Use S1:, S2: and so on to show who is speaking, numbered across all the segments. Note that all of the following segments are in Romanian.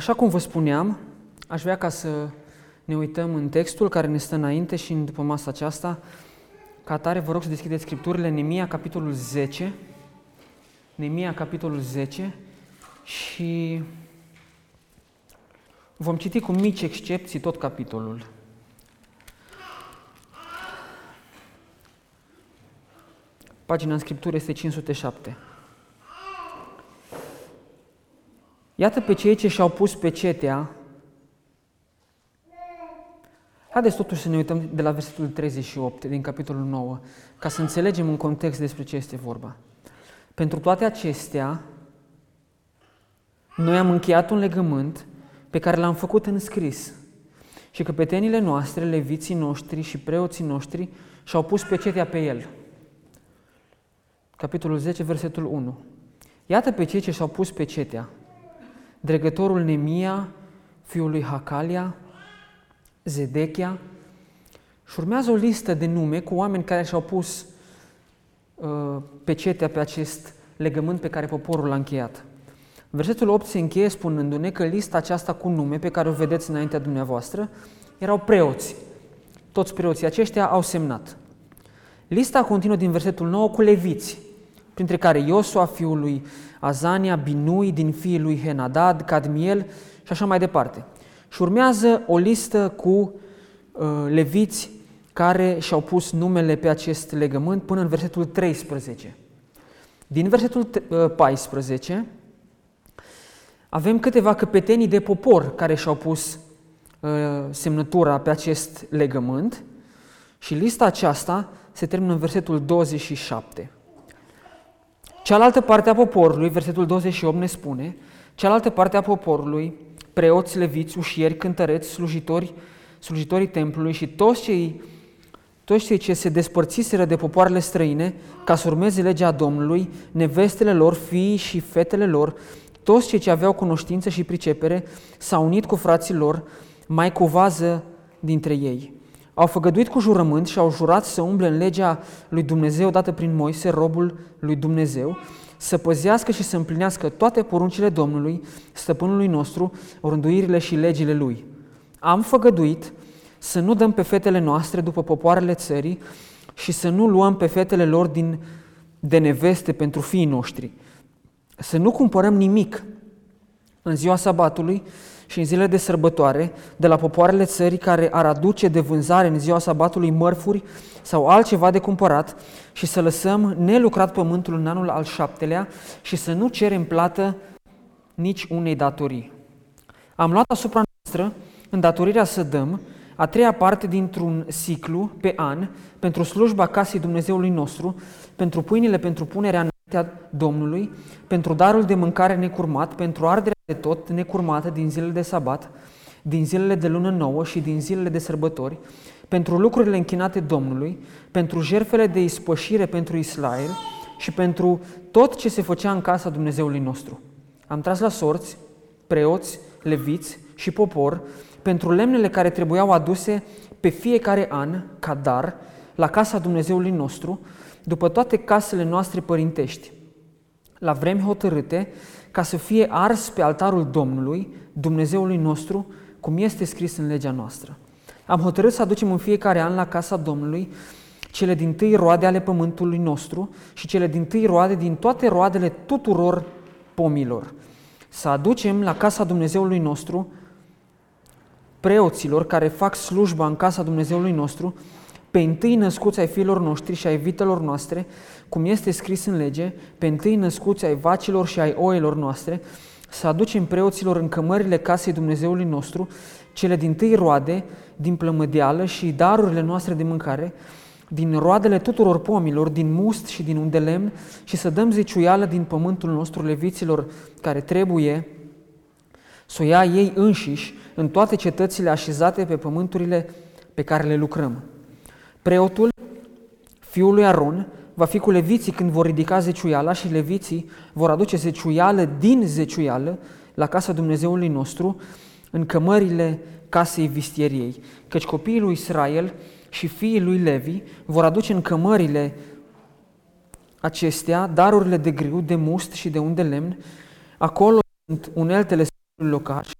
S1: Așa cum vă spuneam, aș vrea ca să ne uităm în textul care ne stă înainte și în după masa aceasta. Ca atare, vă rog să deschideți Scripturile, Nemia, capitolul 10. Nemia, capitolul 10 și vom citi cu mici excepții tot capitolul. Pagina în Scriptură este 507. Iată pe cei ce și-au pus pecetea. Haideți totuși să ne uităm de la versetul 38 din capitolul 9, ca să înțelegem în context despre ce este vorba. Pentru toate acestea, noi am încheiat un legământ pe care l-am făcut în scris și căpetenile noastre, leviții noștri și preoții noștri și-au pus pecetea pe el. Capitolul 10, versetul 1. Iată pe cei ce și-au pus pecetea, dregătorul Nemia, fiul lui Hacalia, Zedechia, și urmează o listă de nume cu oameni care și-au pus uh, pecetea pe acest legământ pe care poporul l-a încheiat. Versetul 8 se încheie spunându-ne că lista aceasta cu nume pe care o vedeți înaintea dumneavoastră erau preoți. Toți preoții aceștia au semnat. Lista continuă din versetul 9 cu leviți, printre care Iosua, fiul lui Azania, Binui, din fiii lui Henadad, Cadmiel și așa mai departe. Și urmează o listă cu uh, leviți care și-au pus numele pe acest legământ până în versetul 13. Din versetul 14 uh, avem câteva căpetenii de popor care și-au pus uh, semnătura pe acest legământ și lista aceasta se termină în versetul 27. Cealaltă parte a poporului, versetul 28 ne spune, cealaltă parte a poporului, preoți, leviți, ușieri, cântăreți, slujitori, slujitorii templului și toți cei, toți cei ce se despărțiseră de popoarele străine ca să urmeze legea Domnului, nevestele lor, fiii și fetele lor, toți cei ce aveau cunoștință și pricepere s-au unit cu frații lor, mai cu vază dintre ei. Au făgăduit cu jurământ și au jurat să umble în legea lui Dumnezeu dată prin Moise, robul lui Dumnezeu, să păzească și să împlinească toate poruncile Domnului, stăpânului nostru, rânduirile și legile lui. Am făgăduit să nu dăm pe fetele noastre după popoarele țării și să nu luăm pe fetele lor din, de neveste pentru fiii noștri. Să nu cumpărăm nimic în ziua sabatului și în zilele de sărbătoare, de la popoarele țării care ar aduce de vânzare în ziua sabatului mărfuri sau altceva de cumpărat și să lăsăm nelucrat pământul în anul al șaptelea și să nu cerem plată nici unei datorii. Am luat asupra noastră îndatorirea să dăm a treia parte dintr-un ciclu pe an pentru slujba casei Dumnezeului nostru, pentru pâinile pentru punerea înaintea Domnului, pentru darul de mâncare necurmat, pentru arderea de tot necurmată din zilele de sabat, din zilele de lună nouă și din zilele de sărbători, pentru lucrurile închinate Domnului, pentru jerfele de ispășire pentru Israel și pentru tot ce se făcea în casa Dumnezeului nostru. Am tras la sorți preoți, leviți și popor pentru lemnele care trebuiau aduse pe fiecare an ca dar la casa Dumnezeului nostru, după toate casele noastre părintești, la vremi hotărâte, ca să fie ars pe altarul Domnului, Dumnezeului nostru, cum este scris în legea noastră. Am hotărât să aducem în fiecare an la casa Domnului cele din tâi roade ale pământului nostru și cele din tâi roade din toate roadele tuturor pomilor. Să aducem la casa Dumnezeului nostru preoților care fac slujba în casa Dumnezeului nostru, pe întâi născuți ai fiilor noștri și ai vitelor noastre, cum este scris în lege, pe întâi născuți ai vacilor și ai oilor noastre, să aducem preoților în cămările casei Dumnezeului nostru cele din tâi roade, din plămădeală și darurile noastre de mâncare, din roadele tuturor pomilor, din must și din unde lemn și să dăm zeciuială din pământul nostru leviților care trebuie să o ia ei înșiși în toate cetățile așezate pe pământurile pe care le lucrăm. Preotul, fiul lui Aron, va fi cu leviții când vor ridica zeciuiala și leviții vor aduce zeciuială din zeciuială la casa Dumnezeului nostru, în cămările casei vistieriei, căci copiii lui Israel și fiii lui Levi vor aduce în cămările acestea darurile de griu, de must și de unde lemn, acolo sunt uneltele sfântului locaș,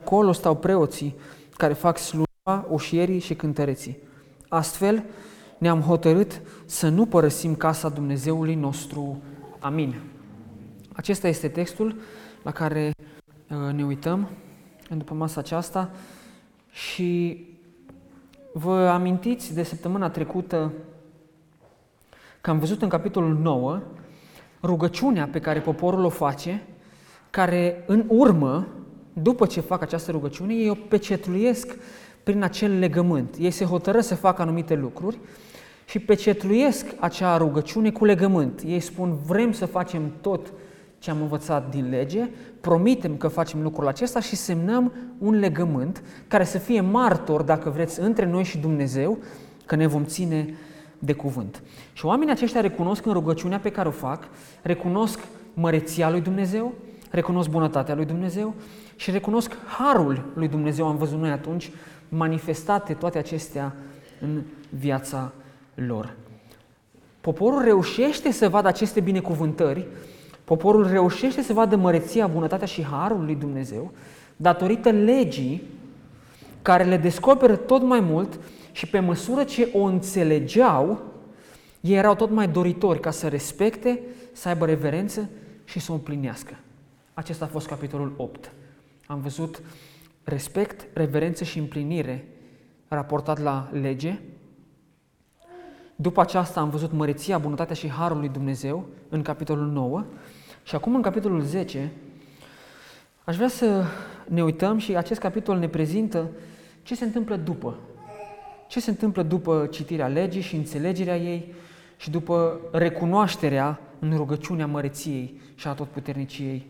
S1: acolo stau preoții care fac slujba, oșierii și cântăreții. Astfel, ne-am hotărât să nu părăsim casa Dumnezeului nostru. Amin. Acesta este textul la care uh, ne uităm după masa aceasta și vă amintiți de săptămâna trecută că am văzut în capitolul 9 rugăciunea pe care poporul o face, care în urmă, după ce fac această rugăciune, ei o pecetluiesc prin acel legământ. Ei se hotără să facă anumite lucruri și pecetluiesc acea rugăciune cu legământ. Ei spun, vrem să facem tot ce am învățat din lege, promitem că facem lucrul acesta și semnăm un legământ care să fie martor, dacă vreți, între noi și Dumnezeu, că ne vom ține de cuvânt. Și oamenii aceștia recunosc în rugăciunea pe care o fac, recunosc măreția lui Dumnezeu, recunosc bunătatea lui Dumnezeu și recunosc harul lui Dumnezeu, am văzut noi atunci, manifestate toate acestea în viața lor. Poporul reușește să vadă aceste binecuvântări, poporul reușește să vadă măreția, bunătatea și harul lui Dumnezeu, datorită legii care le descoperă tot mai mult și pe măsură ce o înțelegeau, ei erau tot mai doritori ca să respecte, să aibă reverență și să o împlinească. Acesta a fost capitolul 8. Am văzut respect, reverență și împlinire raportat la lege. După aceasta am văzut măreția, bunătatea și harul lui Dumnezeu în capitolul 9 și acum în capitolul 10 aș vrea să ne uităm și acest capitol ne prezintă ce se întâmplă după. Ce se întâmplă după citirea legii și înțelegerea ei și după recunoașterea în rugăciunea măreției și a totputerniciei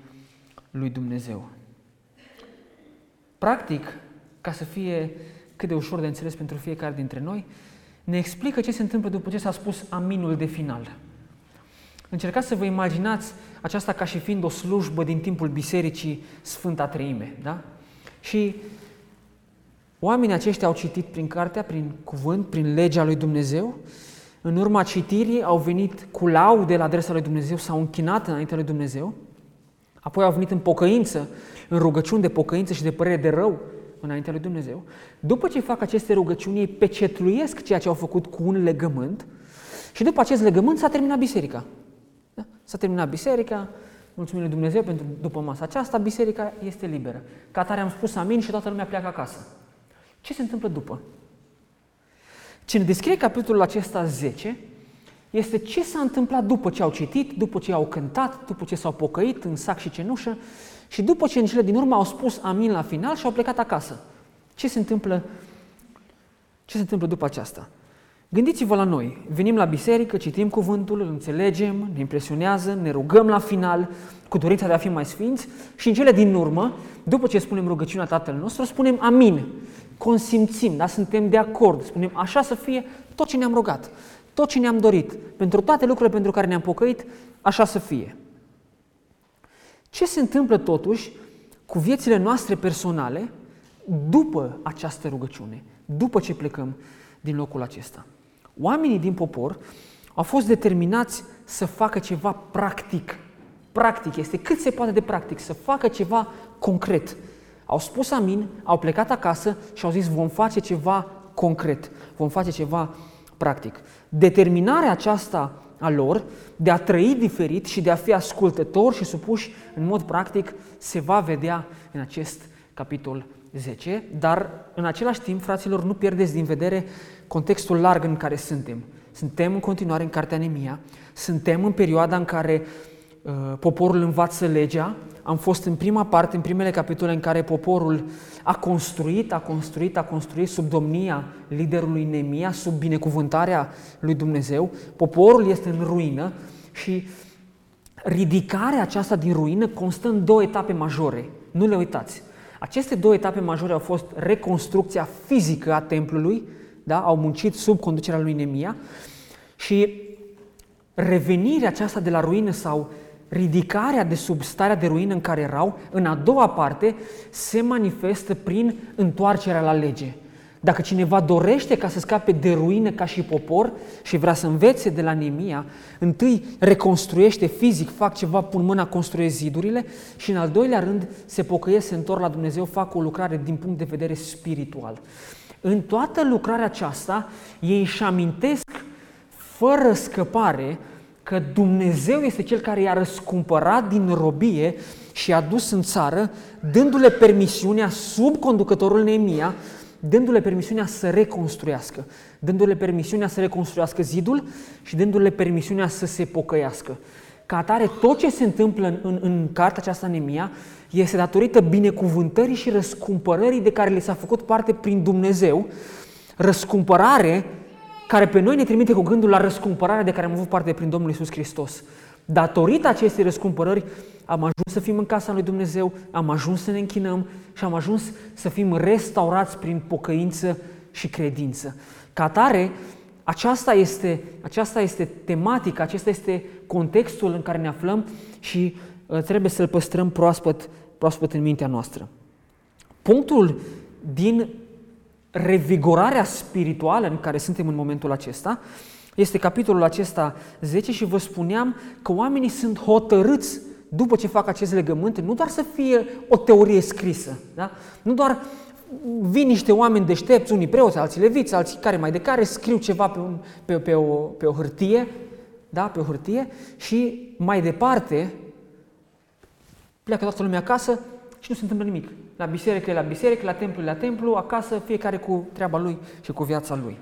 S1: lui Dumnezeu. Practic, ca să fie cât de ușor de înțeles pentru fiecare dintre noi, ne explică ce se întâmplă după ce s-a spus aminul de final. Încercați să vă imaginați aceasta ca și fiind o slujbă din timpul Bisericii Sfânta Treime. Da? Și oamenii aceștia au citit prin cartea, prin cuvânt, prin legea lui Dumnezeu. În urma citirii au venit cu laude la adresa lui Dumnezeu, s-au închinat înaintea lui Dumnezeu. Apoi au venit în pocăință, în rugăciuni de pocăință și de părere de rău înaintea lui Dumnezeu. După ce fac aceste rugăciuni, ei pecetluiesc ceea ce au făcut cu un legământ și după acest legământ s-a terminat biserica. Da? S-a terminat biserica, mulțumim lui Dumnezeu pentru după masa aceasta, biserica este liberă. Ca tare am spus amin și toată lumea pleacă acasă. Ce se întâmplă după? Cine descrie capitolul acesta 10 este ce s-a întâmplat după ce au citit, după ce au cântat, după ce s-au pocăit în sac și cenușă și după ce în cele din urmă au spus amin la final și au plecat acasă. Ce se întâmplă, ce se întâmplă după aceasta? Gândiți-vă la noi. Venim la biserică, citim cuvântul, îl înțelegem, ne impresionează, ne rugăm la final cu dorința de a fi mai sfinți și în cele din urmă, după ce spunem rugăciunea Tatăl nostru, spunem amin. Consimțim, da? suntem de acord, spunem așa să fie tot ce ne-am rugat, tot ce ne-am dorit, pentru toate lucrurile pentru care ne-am pocăit, așa să fie. Ce se întâmplă totuși cu viețile noastre personale după această rugăciune, după ce plecăm din locul acesta? Oamenii din popor au fost determinați să facă ceva practic. Practic, este cât se poate de practic, să facă ceva concret. Au spus amin, au plecat acasă și au zis vom face ceva concret, vom face ceva practic. Determinarea aceasta a lor de a trăi diferit și de a fi ascultători și supuși în mod practic se va vedea în acest capitol 10, dar în același timp, fraților, nu pierdeți din vedere contextul larg în care suntem. Suntem în continuare în Cartea Nemia, suntem în perioada în care uh, poporul învață legea, am fost în prima parte, în primele capitole în care poporul a construit, a construit, a construit sub domnia liderului Nemia, sub binecuvântarea lui Dumnezeu. Poporul este în ruină și ridicarea aceasta din ruină constă în două etape majore. Nu le uitați. Aceste două etape majore au fost reconstrucția fizică a templului, da? au muncit sub conducerea lui Nemia și revenirea aceasta de la ruină sau ridicarea de sub starea de ruină în care erau, în a doua parte, se manifestă prin întoarcerea la lege. Dacă cineva dorește ca să scape de ruină ca și popor și vrea să învețe de la Nemia, întâi reconstruiește fizic, fac ceva, pun mâna, construiesc zidurile și în al doilea rând se pocăiesc, se întorc la Dumnezeu, fac o lucrare din punct de vedere spiritual. În toată lucrarea aceasta, ei își amintesc fără scăpare că Dumnezeu este Cel care i-a răscumpărat din robie și i-a dus în țară, dându-le permisiunea sub conducătorul Neemia dându-le permisiunea să reconstruiască, dându-le permisiunea să reconstruiască zidul și dându-le permisiunea să se pocăiască. Ca atare, tot ce se întâmplă în, în, în cartea aceasta Nemia este datorită binecuvântării și răscumpărării de care le s-a făcut parte prin Dumnezeu, răscumpărare care pe noi ne trimite cu gândul la răscumpărarea de care am avut parte prin Domnul Isus Hristos. Datorită acestei răscumpărări am ajuns să fim în casa lui Dumnezeu, am ajuns să ne închinăm și am ajuns să fim restaurați prin pocăință și credință. Ca atare, aceasta este, aceasta este tematica, acesta este contextul în care ne aflăm și uh, trebuie să-l păstrăm proaspăt, proaspăt în mintea noastră. Punctul din revigorarea spirituală în care suntem în momentul acesta este capitolul acesta 10 și vă spuneam că oamenii sunt hotărâți după ce fac acest legământ, nu doar să fie o teorie scrisă, da? nu doar vin niște oameni deștepți, unii preoți, alții leviți, alții care mai de care, scriu ceva pe, un, pe, pe, o, pe o hârtie, da, pe o hârtie și mai departe pleacă toată lumea acasă și nu se întâmplă nimic. La biserică la biserică, la templu la templu, acasă, fiecare cu treaba lui și cu viața lui.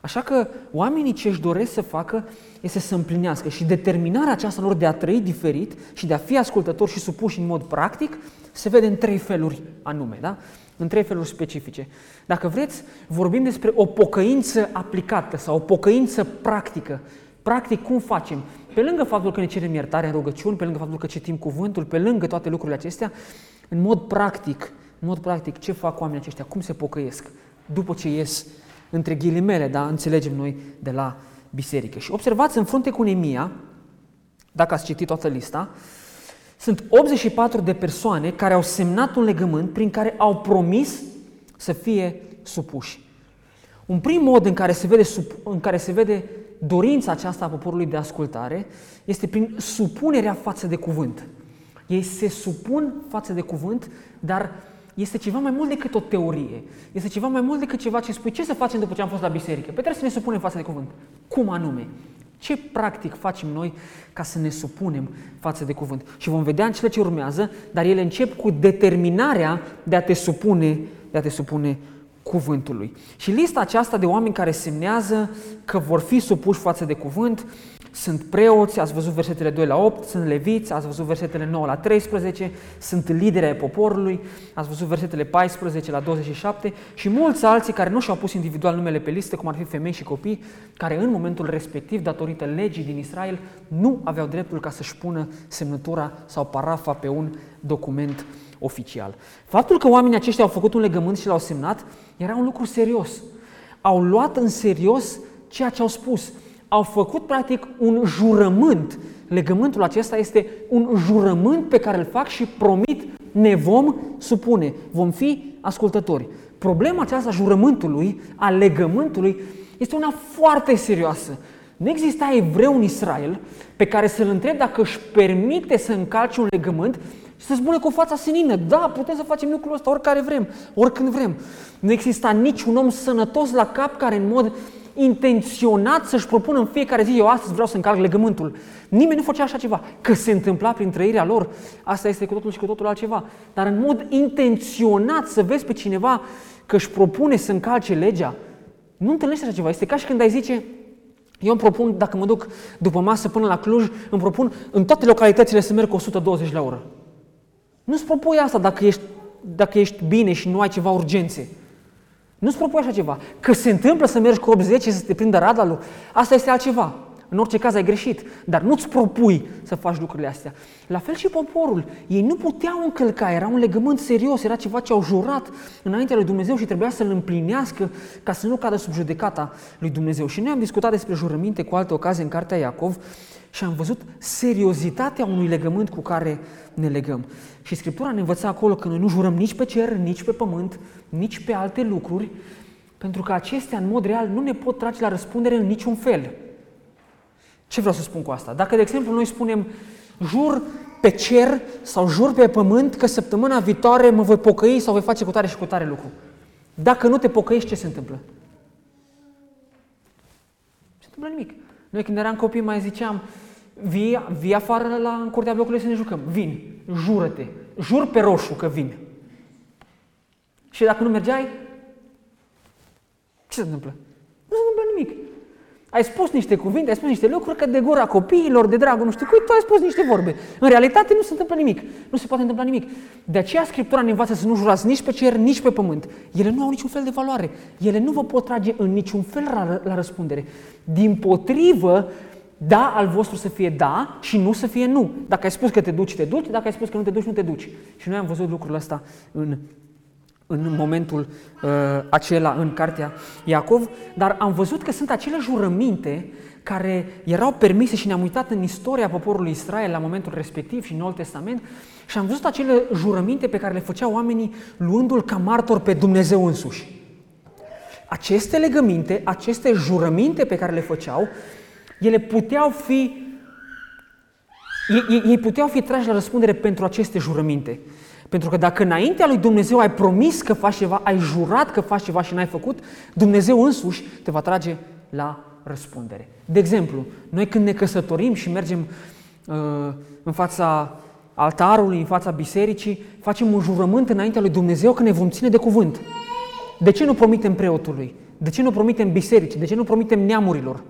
S1: Așa că oamenii ce își doresc să facă este să împlinească și determinarea aceasta lor de a trăi diferit și de a fi ascultători și supuși în mod practic se vede în trei feluri anume, da? în trei feluri specifice. Dacă vreți, vorbim despre o pocăință aplicată sau o pocăință practică. Practic, cum facem? Pe lângă faptul că ne cerem iertare în rugăciuni, pe lângă faptul că citim cuvântul, pe lângă toate lucrurile acestea, în mod practic, în mod practic, ce fac oamenii aceștia? Cum se pocăiesc după ce ies între ghilimele, da, înțelegem noi de la biserică. Și observați în frunte cu Nemia, dacă ați citit toată lista, sunt 84 de persoane care au semnat un legământ prin care au promis să fie supuși. Un prim mod în care se vede, în care se vede dorința aceasta a poporului de ascultare este prin supunerea față de cuvânt. Ei se supun față de cuvânt, dar este ceva mai mult decât o teorie. Este ceva mai mult decât ceva ce spui ce să facem după ce am fost la biserică. Pe păi trebuie să ne supunem față de cuvânt. Cum anume? Ce practic facem noi ca să ne supunem față de cuvânt? Și vom vedea în cele ce urmează, dar ele încep cu determinarea de a te supune, de a te supune cuvântului. Și lista aceasta de oameni care semnează că vor fi supuși față de cuvânt sunt preoți, ați văzut versetele 2 la 8, sunt leviți, ați văzut versetele 9 la 13, sunt lideri ai poporului, ați văzut versetele 14 la 27 și mulți alții care nu și-au pus individual numele pe listă, cum ar fi femei și copii, care în momentul respectiv, datorită legii din Israel, nu aveau dreptul ca să-și pună semnătura sau parafa pe un document oficial. Faptul că oamenii aceștia au făcut un legământ și l-au semnat era un lucru serios. Au luat în serios ceea ce au spus au făcut practic un jurământ. Legământul acesta este un jurământ pe care îl fac și promit ne vom supune, vom fi ascultători. Problema aceasta jurământului, a legământului, este una foarte serioasă. Nu exista evreu în Israel pe care să-l întreb dacă își permite să încalce un legământ și să spună cu fața senină, da, putem să facem lucrul ăsta oricare vrem, oricând vrem. Nu exista niciun om sănătos la cap care în mod intenționat să-și propună în fiecare zi, eu astăzi vreau să încalc legământul. Nimeni nu făcea așa ceva. Că se întâmpla prin trăirea lor, asta este cu totul și cu totul altceva. Dar în mod intenționat să vezi pe cineva că își propune să încalce legea, nu întâlnești așa ceva. Este ca și când ai zice, eu îmi propun, dacă mă duc după masă până la Cluj, îmi propun în toate localitățile să merg cu 120 la oră. Nu-ți propui asta dacă ești, dacă ești bine și nu ai ceva urgențe. Nu-ți propui așa ceva. Că se întâmplă să mergi cu 80 și să te prindă radalul, asta este altceva. În orice caz ai greșit, dar nu-ți propui să faci lucrurile astea. La fel și poporul. Ei nu puteau încălca, era un legământ serios, era ceva ce au jurat înaintea lui Dumnezeu și trebuia să-l împlinească ca să nu cadă sub judecata lui Dumnezeu. Și noi am discutat despre jurăminte cu alte ocazii în Cartea Iacov și am văzut seriozitatea unui legământ cu care ne legăm. Și Scriptura ne învăța acolo că noi nu jurăm nici pe cer, nici pe pământ, nici pe alte lucruri, Pentru că acestea, în mod real, nu ne pot trage la răspundere în niciun fel. Ce vreau să spun cu asta? Dacă, de exemplu, noi spunem, jur pe cer sau jur pe pământ că săptămâna viitoare mă voi pocăi sau voi face cu tare și cu tare lucru. Dacă nu te pocăiești, ce se întâmplă? Se întâmplă nimic. Noi când eram copii mai ziceam, vii, vii afară la, în curtea blocului să ne jucăm. Vin, jură-te, jur pe roșu că vin. Și dacă nu mergeai, ce se întâmplă? Nu se întâmplă nimic. Ai spus niște cuvinte, ai spus niște lucruri că de gura copiilor, de dragul nu știu cui, tu ai spus niște vorbe. În realitate nu se întâmplă nimic. Nu se poate întâmpla nimic. De aceea Scriptura ne învață să nu jurați nici pe cer, nici pe pământ. Ele nu au niciun fel de valoare. Ele nu vă pot trage în niciun fel la, la răspundere. Din potrivă, da al vostru să fie da și nu să fie nu. Dacă ai spus că te duci, te duci. Dacă ai spus că nu te duci, nu te duci. Și noi am văzut lucrul ăsta în în momentul uh, acela în cartea Iacov, dar am văzut că sunt acele jurăminte care erau permise și ne-am uitat în istoria poporului Israel la momentul respectiv și în Noul Testament și am văzut acele jurăminte pe care le făceau oamenii luându-l ca martor pe Dumnezeu însuși. Aceste legăminte, aceste jurăminte pe care le făceau, ele puteau fi ei, ei puteau fi trași la răspundere pentru aceste jurăminte. Pentru că dacă înaintea lui Dumnezeu ai promis că faci ceva, ai jurat că faci ceva și n-ai făcut, Dumnezeu însuși te va trage la răspundere. De exemplu, noi când ne căsătorim și mergem uh, în fața altarului, în fața bisericii, facem un jurământ înaintea lui Dumnezeu că ne vom ține de cuvânt. De ce nu promitem preotului? De ce nu promitem bisericii? De ce nu promitem neamurilor?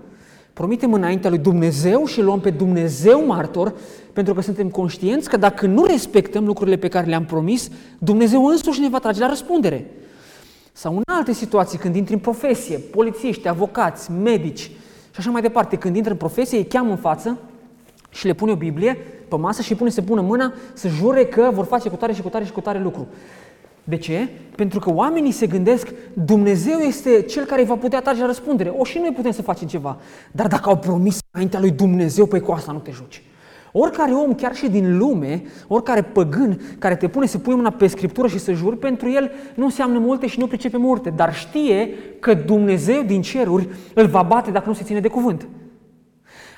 S1: Promitem înaintea lui Dumnezeu și luăm pe Dumnezeu martor, pentru că suntem conștienți că dacă nu respectăm lucrurile pe care le-am promis, Dumnezeu însuși ne va trage la răspundere. Sau în alte situații, când intri în profesie, polițiști, avocați, medici și așa mai departe, când intră în profesie, îi cheamă în față și le pune o Biblie pe masă și îi pune să pună mâna să jure că vor face cu tare și cu tare și cu tare lucru. De ce? Pentru că oamenii se gândesc, Dumnezeu este cel care va putea trage la răspundere. O, și noi putem să facem ceva. Dar dacă au promis înaintea lui Dumnezeu, păi cu asta nu te joci. Oricare om, chiar și din lume, oricare păgân care te pune să pui mâna pe Scriptură și să juri, pentru el nu înseamnă multe și nu pricepe multe, dar știe că Dumnezeu din ceruri îl va bate dacă nu se ține de cuvânt.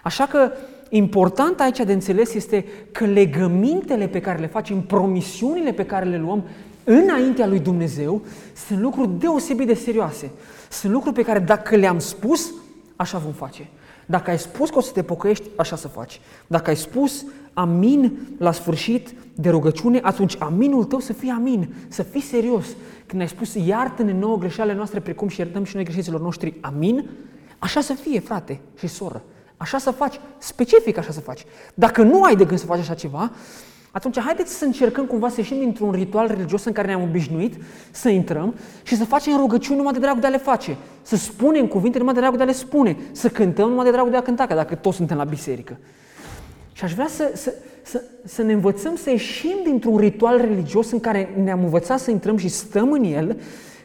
S1: Așa că important aici de înțeles este că legămintele pe care le facem, promisiunile pe care le luăm, înaintea lui Dumnezeu sunt lucruri deosebit de serioase. Sunt lucruri pe care dacă le-am spus, așa vom face. Dacă ai spus că o să te pocăiești, așa să faci. Dacă ai spus amin la sfârșit de rugăciune, atunci aminul tău să fie amin, să fii serios. Când ai spus iartă-ne nouă greșealele noastre precum și iertăm și noi greșeților noștri, amin, așa să fie, frate și soră. Așa să faci, specific așa să faci. Dacă nu ai de gând să faci așa ceva, atunci haideți să încercăm cumva să ieșim dintr-un ritual religios în care ne-am obișnuit să intrăm și să facem rugăciuni numai de dragul de a le face. Să spunem cuvinte numai de dragul de a le spune. Să cântăm numai de dragul de a cânta, că dacă toți suntem la biserică. Și aș vrea să, să, să, să ne învățăm să ieșim dintr-un ritual religios în care ne-am învățat să intrăm și stăm în el,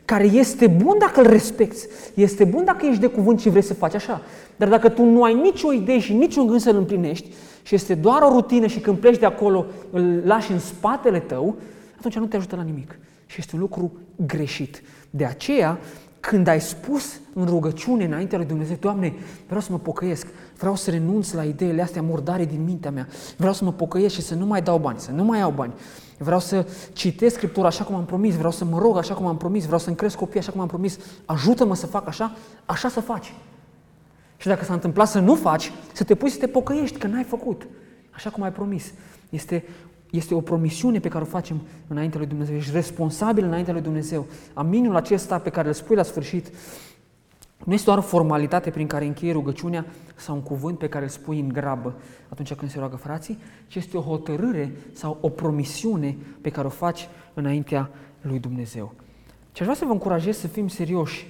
S1: care este bun dacă îl respecti, este bun dacă ești de cuvânt și vrei să faci așa. Dar dacă tu nu ai nicio idee și niciun gând să-l împlinești, și este doar o rutină și când pleci de acolo îl lași în spatele tău, atunci nu te ajută la nimic. Și este un lucru greșit. De aceea, când ai spus în rugăciune înaintea lui Dumnezeu, Doamne, vreau să mă pocăiesc, vreau să renunț la ideile astea murdare din mintea mea, vreau să mă pocăiesc și să nu mai dau bani, să nu mai iau bani, vreau să citesc Scriptura așa cum am promis, vreau să mă rog așa cum am promis, vreau să-mi cresc copii așa cum am promis, ajută-mă să fac așa, așa să faci. Și dacă s-a întâmplat să nu faci, să te pui să te pocăiești, că n-ai făcut. Așa cum ai promis. Este, este o promisiune pe care o facem înaintea lui Dumnezeu. Ești responsabil înaintea lui Dumnezeu. Aminul acesta pe care îl spui la sfârșit nu este doar o formalitate prin care încheie rugăciunea sau un cuvânt pe care îl spui în grabă atunci când se roagă frații, ci este o hotărâre sau o promisiune pe care o faci înaintea lui Dumnezeu. Și aș vrea să vă încurajez să fim serioși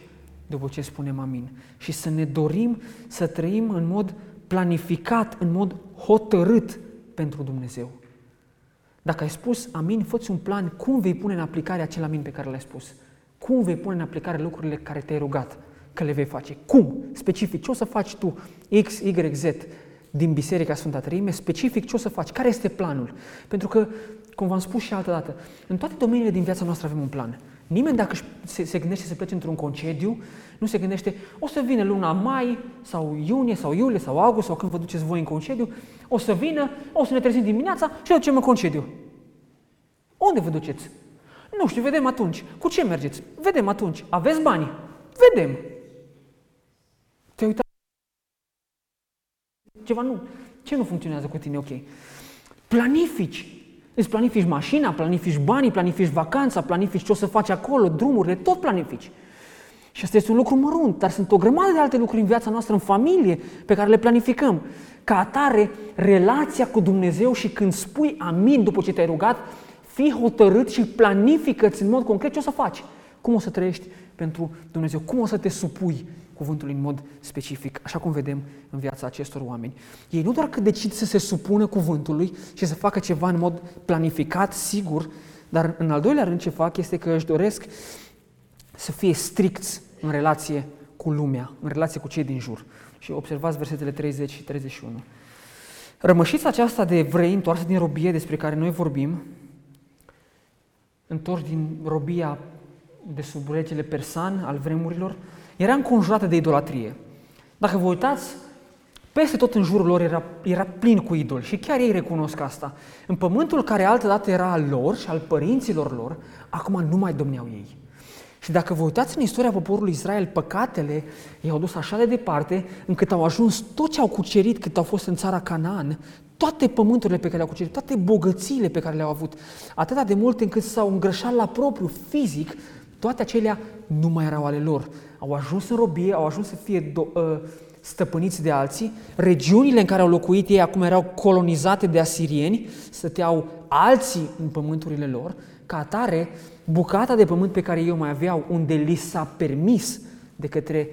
S1: după ce spunem amin. Și să ne dorim să trăim în mod planificat, în mod hotărât pentru Dumnezeu. Dacă ai spus amin, fă un plan cum vei pune în aplicare acel amin pe care l-ai spus. Cum vei pune în aplicare lucrurile care te-ai rugat că le vei face. Cum? Specific. Ce o să faci tu? X, Y, Z din Biserica Sfânta Trăime, specific ce o să faci, care este planul. Pentru că, cum v-am spus și altă dată, în toate domeniile din viața noastră avem un plan. Nimeni dacă se, se gândește să plece într-un concediu, nu se gândește, o să vină luna mai sau iunie sau iulie sau august sau când vă duceți voi în concediu, o să vină, o să ne trezim dimineața și ne ducem în concediu. Unde vă duceți? Nu știu, vedem atunci. Cu ce mergeți? Vedem atunci. Aveți bani? Vedem. Te uita ceva nu. Ce nu funcționează cu tine ok? Planifici. Îți planifici mașina, planifici banii, planifici vacanța, planifici ce o să faci acolo, drumurile, tot planifici. Și asta este un lucru mărunt, dar sunt o grămadă de alte lucruri în viața noastră, în familie, pe care le planificăm. Ca atare, relația cu Dumnezeu și când spui amin după ce te-ai rugat, fii hotărât și planifică-ți în mod concret ce o să faci. Cum o să trăiești pentru Dumnezeu, cum o să te supui cuvântului în mod specific, așa cum vedem în viața acestor oameni. Ei nu doar că decid să se supună cuvântului și să facă ceva în mod planificat, sigur, dar în al doilea rând ce fac este că își doresc să fie stricți în relație cu lumea, în relație cu cei din jur. Și observați versetele 30 și 31. Rămășița aceasta de evrei întoarse din robie despre care noi vorbim, întorși din robia de sub regele persan al vremurilor, era înconjurată de idolatrie. Dacă vă uitați, peste tot în jurul lor era, era plin cu idoli și chiar ei recunosc asta. În pământul care altădată era al lor și al părinților lor, acum nu mai domneau ei. Și dacă vă uitați în istoria poporului Israel, păcatele i-au dus așa de departe, încât au ajuns tot ce au cucerit cât au fost în țara Canaan, toate pământurile pe care le-au cucerit, toate bogățiile pe care le-au avut, atâta de multe încât s-au îngrășat la propriu fizic, toate acelea nu mai erau ale lor. Au ajuns în robie, au ajuns să fie do, uh, stăpâniți de alții, regiunile în care au locuit ei acum erau colonizate de asirieni, stăteau alții în pământurile lor, ca atare, bucata de pământ pe care ei o mai aveau, unde li s-a permis de către,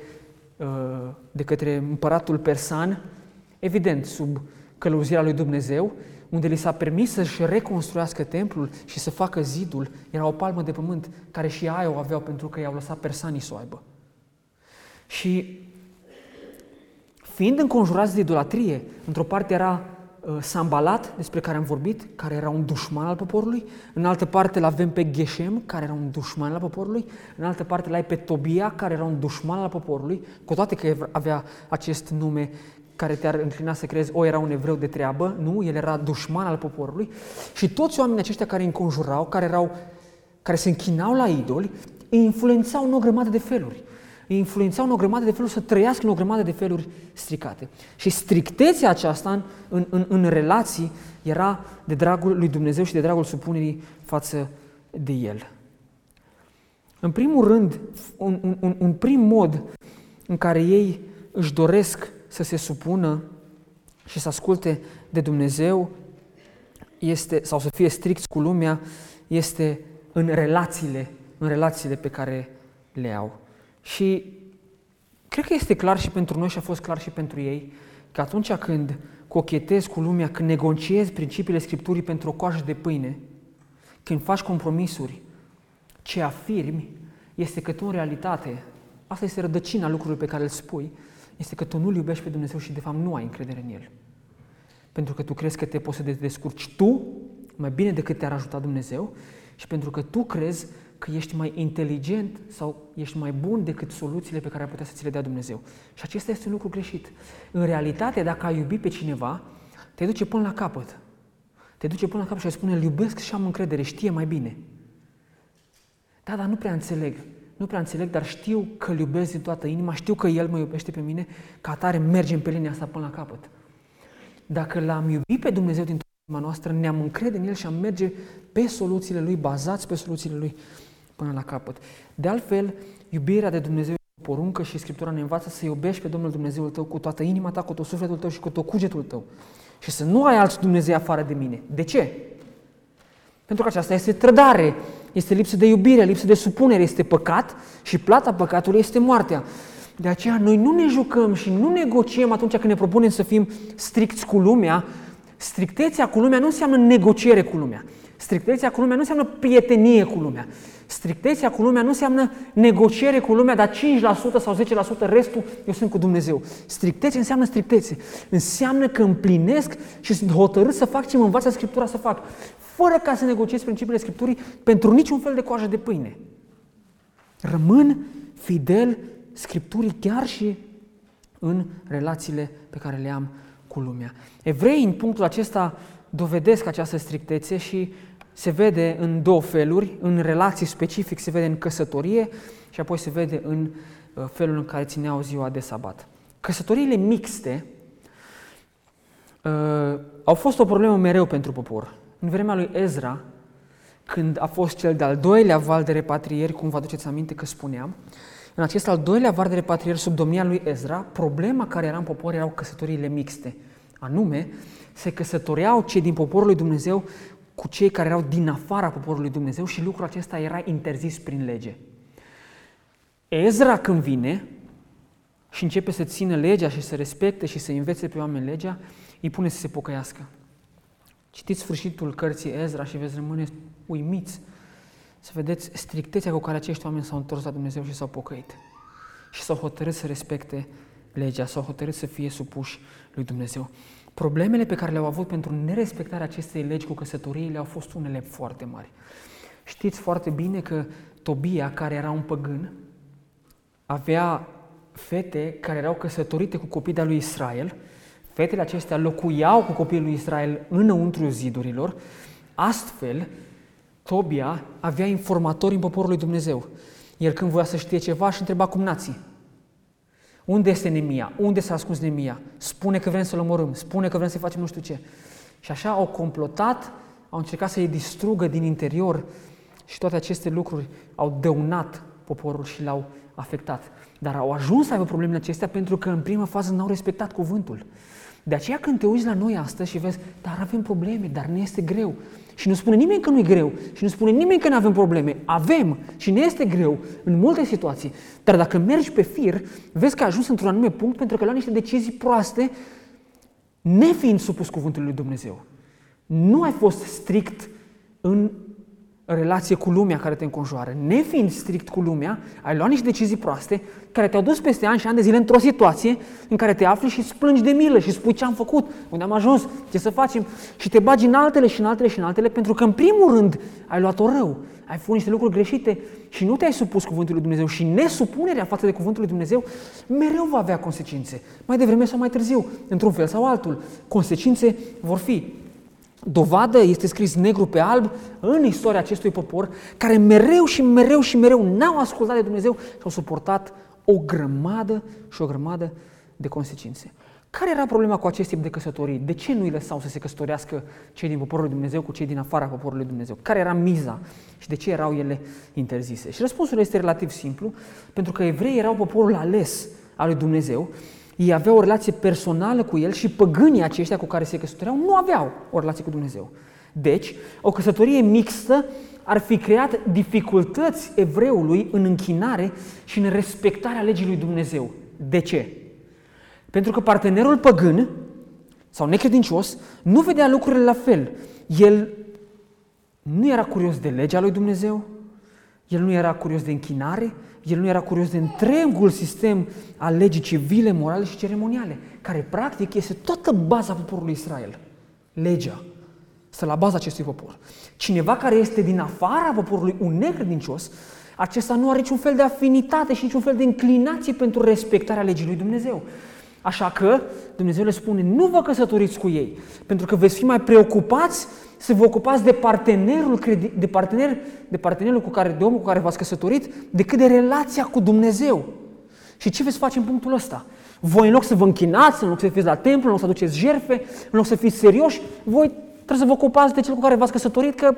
S1: uh, de către împăratul persan, evident, sub călăuzirea lui Dumnezeu, unde li s-a permis să-și reconstruiască templul și să facă zidul, era o palmă de pământ care și aia o aveau pentru că i-au lăsat persanii să o aibă. Și fiind înconjurați de idolatrie, într-o parte era uh, Sambalat, despre care am vorbit, care era un dușman al poporului, în altă parte îl avem pe Geshem, care era un dușman al poporului, în altă parte îl ai pe Tobia, care era un dușman al poporului, cu toate că avea acest nume care te-ar înclina să crezi, o, era un evreu de treabă, nu, el era dușman al poporului și toți oamenii aceștia care îi înconjurau, care, erau, care se închinau la idoli, îi influențau în o grămadă de feluri. Îi influențau în o grămadă de feluri să trăiască în o grămadă de feluri stricate. Și strictețea aceasta în, în, în, în relații era de dragul lui Dumnezeu și de dragul supunerii față de El. În primul rând, un, un, un prim mod în care ei își doresc să se supună și să asculte de Dumnezeu este, sau să fie strict cu lumea, este în relațiile, în relațiile pe care le au. Și cred că este clar și pentru noi și a fost clar și pentru ei că atunci când cochetezi cu lumea, când negociezi principiile Scripturii pentru o coajă de pâine, când faci compromisuri, ce afirmi este că tu în realitate, asta este rădăcina lucrurilor pe care îl spui, este că tu nu-L iubești pe Dumnezeu și de fapt nu ai încredere în El. Pentru că tu crezi că te poți să descurci tu mai bine decât te-ar ajuta Dumnezeu și pentru că tu crezi că ești mai inteligent sau ești mai bun decât soluțiile pe care ar putea să ți le dea Dumnezeu. Și acesta este un lucru greșit. În realitate, dacă ai iubi pe cineva, te duce până la capăt. Te duce până la capăt și ai spune, îl iubesc și am încredere, știe mai bine. Da, dar nu prea înțeleg nu prea înțeleg, dar știu că îl iubesc din toată inima, știu că El mă iubește pe mine, ca atare mergem pe linia asta până la capăt. Dacă l-am iubit pe Dumnezeu din toată inima noastră, ne-am încrede în El și am merge pe soluțiile Lui, bazați pe soluțiile Lui până la capăt. De altfel, iubirea de Dumnezeu e o poruncă și Scriptura ne învață să iubești pe Domnul Dumnezeul tău cu toată inima ta, cu tot sufletul tău și cu tot cugetul tău. Și să nu ai alți Dumnezei afară de mine. De ce? Pentru că aceasta este trădare, este lipsă de iubire, lipsă de supunere, este păcat și plata păcatului este moartea. De aceea noi nu ne jucăm și nu negociem atunci când ne propunem să fim stricți cu lumea. Strictețea cu lumea nu înseamnă negociere cu lumea. Strictețea cu lumea nu înseamnă prietenie cu lumea. Strictețea cu lumea nu înseamnă negociere cu lumea, dar 5% sau 10% restul eu sunt cu Dumnezeu. Strictețe înseamnă strictețe. Înseamnă că împlinesc și sunt hotărât să fac ce mă învață Scriptura să fac fără ca să negociez principiile Scripturii pentru niciun fel de coajă de pâine. Rămân fidel Scripturii chiar și în relațiile pe care le am cu lumea. Evrei, în punctul acesta, dovedesc această strictețe și se vede în două feluri, în relații specific, se vede în căsătorie și apoi se vede în uh, felul în care țineau ziua de sabat. Căsătoriile mixte uh, au fost o problemă mereu pentru popor. În vremea lui Ezra, când a fost cel de-al doilea val de repatrieri, cum vă aduceți aminte că spuneam, în acest al doilea val de repatrieri sub domnia lui Ezra, problema care era în popor erau căsătoriile mixte. Anume, se căsătoreau cei din poporul lui Dumnezeu cu cei care erau din afara poporului Dumnezeu și lucrul acesta era interzis prin lege. Ezra când vine și începe să țină legea și să respecte și să învețe pe oameni legea, îi pune să se pocăiască. Citiți sfârșitul cărții Ezra și veți rămâne uimiți să vedeți strictețea cu care acești oameni s-au întors la Dumnezeu și s-au pocăit. Și s-au hotărât să respecte legea, s-au hotărât să fie supuși lui Dumnezeu. Problemele pe care le-au avut pentru nerespectarea acestei legi cu căsătoriile au fost unele foarte mari. Știți foarte bine că Tobia, care era un păgân, avea fete care erau căsătorite cu copii de lui Israel. Fetele acestea locuiau cu copiii lui Israel înăuntru zidurilor. Astfel, Tobia avea informatori în poporul lui Dumnezeu. El când voia să știe ceva și întreba cum nații. Unde este Nemia? Unde s-a ascuns Nemia? Spune că vrem să-l omorâm, spune că vrem să facem nu știu ce. Și așa au complotat, au încercat să-i distrugă din interior și toate aceste lucruri au dăunat poporul și l-au afectat. Dar au ajuns să aibă problemele acestea pentru că în prima fază n-au respectat cuvântul. De aceea când te uiți la noi astăzi și vezi, dar avem probleme, dar ne este greu. Și nu spune nimeni că nu e greu și nu spune nimeni că nu avem probleme. Avem și ne este greu în multe situații. Dar dacă mergi pe fir, vezi că ai ajuns într-un anume punct pentru că ai luat niște decizii proaste, nefiind supus cuvântului lui Dumnezeu. Nu ai fost strict în relație cu lumea care te înconjoară. Nefiind strict cu lumea, ai luat niște decizii proaste care te-au dus peste ani și ani de zile într-o situație în care te afli și îți plângi de milă și spui ce am făcut, unde am ajuns, ce să facem și te bagi în altele și în altele și în altele pentru că în primul rând ai luat-o rău, ai făcut niște lucruri greșite și nu te-ai supus cuvântului lui Dumnezeu și nesupunerea față de cuvântul lui Dumnezeu mereu va avea consecințe, mai devreme sau mai târziu, într-un fel sau altul. Consecințe vor fi Dovadă este scris negru pe alb în istoria acestui popor care mereu și mereu și mereu n-au ascultat de Dumnezeu și au suportat o grămadă și o grămadă de consecințe. Care era problema cu acest tip de căsătorii? De ce nu îi lăsau să se căsătorească cei din poporul lui Dumnezeu cu cei din afara poporului lui Dumnezeu? Care era miza și de ce erau ele interzise? Și răspunsul este relativ simplu, pentru că evreii erau poporul ales al lui Dumnezeu ei aveau o relație personală cu el și păgânii aceștia cu care se căsătoreau nu aveau o relație cu Dumnezeu. Deci, o căsătorie mixtă ar fi creat dificultăți evreului în închinare și în respectarea legii lui Dumnezeu. De ce? Pentru că partenerul păgân sau necredincios nu vedea lucrurile la fel. El nu era curios de legea lui Dumnezeu, el nu era curios de închinare, el nu era curios de întregul sistem al legii civile, morale și ceremoniale, care practic este toată baza poporului Israel. Legea stă la baza acestui popor. Cineva care este din afara poporului, un necredincios, acesta nu are niciun fel de afinitate și niciun fel de inclinație pentru respectarea legii lui Dumnezeu. Așa că Dumnezeu le spune, nu vă căsătoriți cu ei, pentru că veți fi mai preocupați să vă ocupați de partenerul, de partener, de partenerul cu care, de omul cu care v-ați căsătorit, decât de relația cu Dumnezeu. Și ce veți face în punctul ăsta? Voi, în loc să vă închinați, în loc să fiți la templu, în loc să aduceți jerfe, în loc să fiți serioși, voi trebuie să vă ocupați de cel cu care v-ați căsătorit, că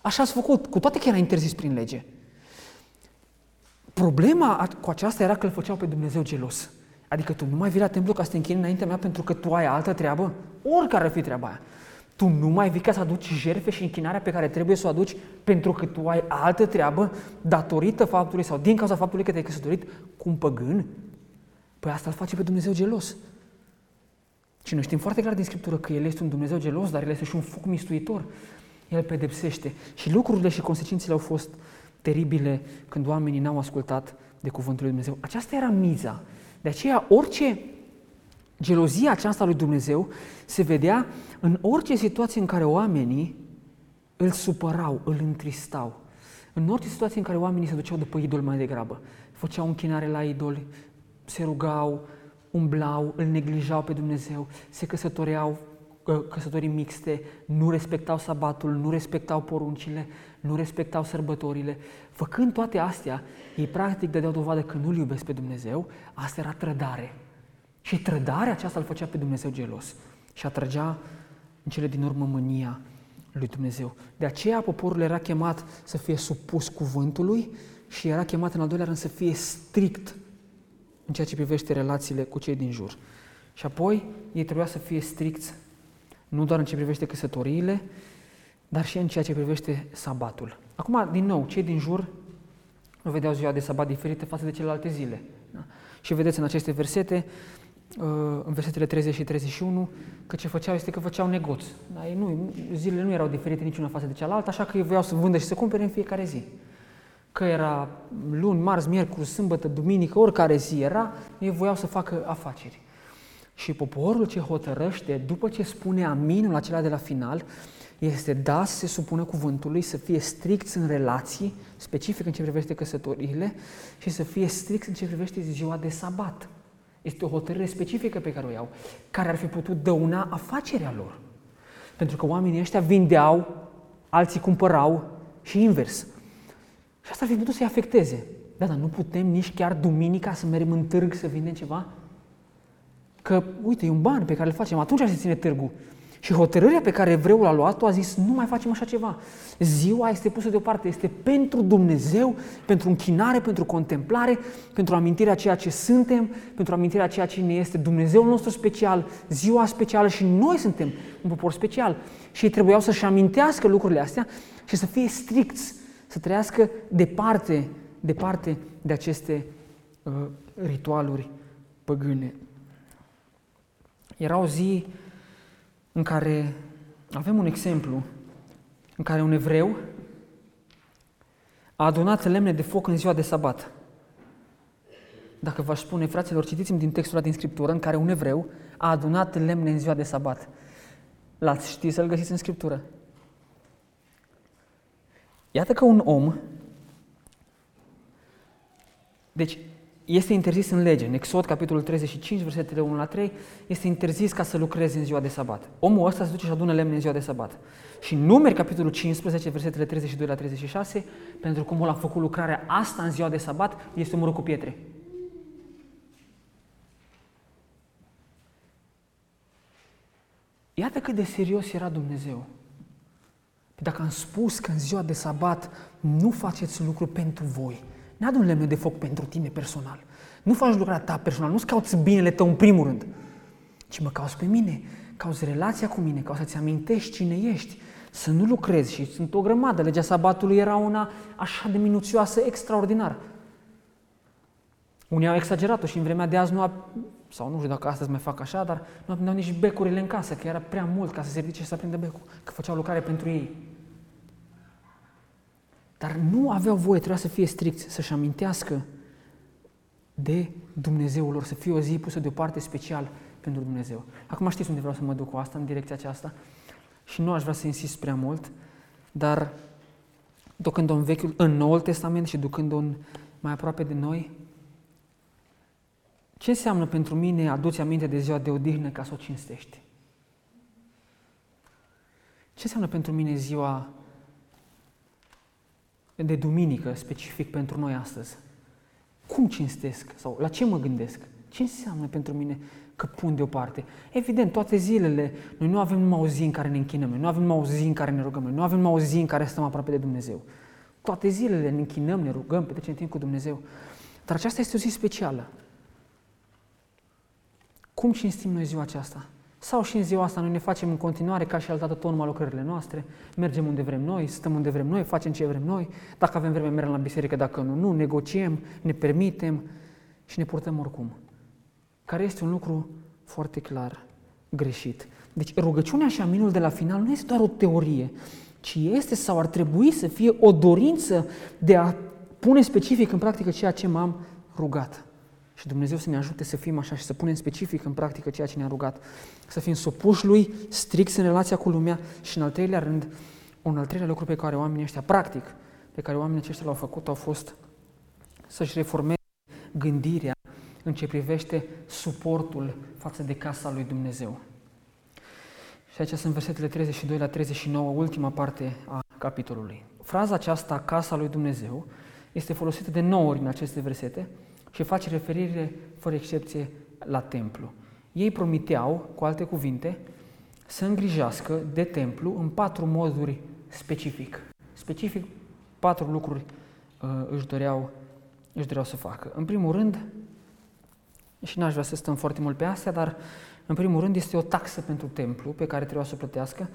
S1: așa ați făcut, cu toate că era interzis prin lege. Problema cu aceasta era că îl făceau pe Dumnezeu gelos. Adică tu nu mai vii la templu ca să te închini înaintea mea pentru că tu ai altă treabă? Oricare ar fi treaba aia. Tu nu mai vii ca să aduci jerfe și închinarea pe care trebuie să o aduci pentru că tu ai altă treabă datorită faptului sau din cauza faptului că te-ai căsătorit cu un păgân? Păi asta îl face pe Dumnezeu gelos. Și noi știm foarte clar din Scriptură că El este un Dumnezeu gelos, dar El este și un foc mistuitor. El pedepsește. Și lucrurile și consecințele au fost teribile când oamenii n-au ascultat de Cuvântul lui Dumnezeu. Aceasta era miza. De aceea, orice gelozia aceasta lui Dumnezeu se vedea în orice situație în care oamenii îl supărau, îl întristau, În orice situație în care oamenii se duceau după idol mai degrabă, făceau închinare la idoli, se rugau, umblau, îl neglijau pe Dumnezeu, se căsătoreau, căsătorii mixte, nu respectau sabatul, nu respectau poruncile, nu respectau sărbătorile. Făcând toate astea, ei practic dădeau dovadă că nu-L iubesc pe Dumnezeu, asta era trădare. Și trădarea aceasta îl făcea pe Dumnezeu gelos și atrăgea în cele din urmă mânia lui Dumnezeu. De aceea poporul era chemat să fie supus cuvântului și era chemat în al doilea rând să fie strict în ceea ce privește relațiile cu cei din jur. Și apoi ei trebuia să fie stricți nu doar în ce privește căsătoriile, dar și în ceea ce privește sabatul. Acum, din nou, cei din jur nu vedeau ziua de sabat diferită față de celelalte zile. Da? Și vedeți în aceste versete, uh, în versetele 30 și 31, că ce făceau este că făceau negoț. Da? Ei nu, zilele nu erau diferite niciuna față de cealaltă, așa că ei voiau să vândă și să cumpere în fiecare zi. Că era luni, marți, miercuri, sâmbătă, duminică, oricare zi era, ei voiau să facă afaceri. Și poporul ce hotărăște, după ce spune aminul acela de la final, este da să se supună cuvântului, să fie strict în relații, specific în ce privește căsătoriile, și să fie strict în ce privește ziua de sabat. Este o hotărâre specifică pe care o iau, care ar fi putut dăuna afacerea lor. Pentru că oamenii ăștia vindeau, alții cumpărau și invers. Și asta ar fi putut să-i afecteze. Da, dar nu putem nici chiar duminica să mergem în târg să vindem ceva? Că, uite, e un ban pe care îl facem, atunci se ține târgul. Și hotărârea pe care evreul a luat-o a zis, nu mai facem așa ceva. Ziua este pusă deoparte, este pentru Dumnezeu, pentru închinare, pentru contemplare, pentru amintirea ceea ce suntem, pentru amintirea ceea ce ne este Dumnezeul nostru special, ziua specială și noi suntem un popor special. Și ei trebuiau să-și amintească lucrurile astea și să fie stricți, să trăiască departe, departe de aceste uh, ritualuri păgâne. Era o zi în care avem un exemplu în care un evreu a adunat lemne de foc în ziua de sabat. Dacă v-aș spune, fraților, citiți-mi din textul din Scriptură în care un evreu a adunat lemne în ziua de sabat. L-ați ști să-l găsiți în Scriptură. Iată că un om, deci este interzis în lege. În Exod, capitolul 35, versetele 1 la 3, este interzis ca să lucrezi în ziua de sabat. Omul ăsta se duce și adună lemne în ziua de sabat. Și în numeri, capitolul 15, versetele 32 la 36, pentru cum omul a făcut lucrarea asta în ziua de sabat, este omorât cu pietre. Iată cât de serios era Dumnezeu. Dacă am spus că în ziua de sabat nu faceți lucru pentru voi, N-adu un lemne de foc pentru tine personal. Nu faci lucrarea ta personal, nu-ți cauți binele tău în primul rând, ci mă cauți pe mine, cauți relația cu mine, cauți să-ți amintești cine ești, să nu lucrezi și sunt o grămadă. Legea sabatului era una așa de minuțioasă, extraordinar. Unii au exagerat-o și în vremea de azi nu a, sau nu știu dacă astăzi mai fac așa, dar nu aveau nici becurile în casă, că era prea mult ca să se ridice și să aprindă becul, că făceau lucrare pentru ei. Dar nu aveau voie, trebuia să fie stricți, să-și amintească de Dumnezeul lor, să fie o zi pusă deoparte special pentru Dumnezeu. Acum știți unde vreau să mă duc cu asta, în direcția aceasta, și nu aș vrea să insist prea mult, dar ducând-o în, vechiul, în Noul Testament și ducând-o în mai aproape de noi, ce înseamnă pentru mine aduți aminte de ziua de odihnă ca să o cinstești? Ce înseamnă pentru mine ziua de duminică specific pentru noi astăzi. Cum cinstesc? Sau la ce mă gândesc? Ce înseamnă pentru mine că pun deoparte? Evident, toate zilele, noi nu avem numai o zi în care ne închinăm, noi nu avem numai o zi în care ne rugăm, noi nu avem numai o zi în care stăm aproape de Dumnezeu. Toate zilele ne închinăm, ne rugăm, petrecem timp cu Dumnezeu. Dar aceasta este o zi specială. Cum cinstim noi ziua aceasta? Sau și în ziua asta noi ne facem în continuare ca și altă dată numai lucrările noastre, mergem unde vrem noi, stăm unde vrem noi, facem ce vrem noi, dacă avem vreme mergem la biserică, dacă nu, nu, negociem, ne permitem și ne purtăm oricum. Care este un lucru foarte clar greșit. Deci rugăciunea și aminul de la final nu este doar o teorie, ci este sau ar trebui să fie o dorință de a pune specific în practică ceea ce m-am rugat. Și Dumnezeu să ne ajute să fim așa și să punem specific în practică ceea ce ne-a rugat. Să fim supuși Lui, strict în relația cu lumea și în al treilea rând, un al treilea lucru pe care oamenii ăștia, practic, pe care oamenii aceștia l-au făcut au fost să-și reformeze gândirea în ce privește suportul față de casa lui Dumnezeu. Și aici sunt versetele 32 la 39, ultima parte a capitolului. Fraza aceasta, casa lui Dumnezeu, este folosită de 9 ori în aceste versete și face referire, fără excepție, la templu. Ei promiteau, cu alte cuvinte, să îngrijească de templu în patru moduri specific. Specific, patru lucruri uh, își, doreau, își doreau să facă. În primul rând, și n-aș vrea să stăm foarte mult pe astea, dar în primul rând este o taxă pentru templu pe care trebuia să o plătească.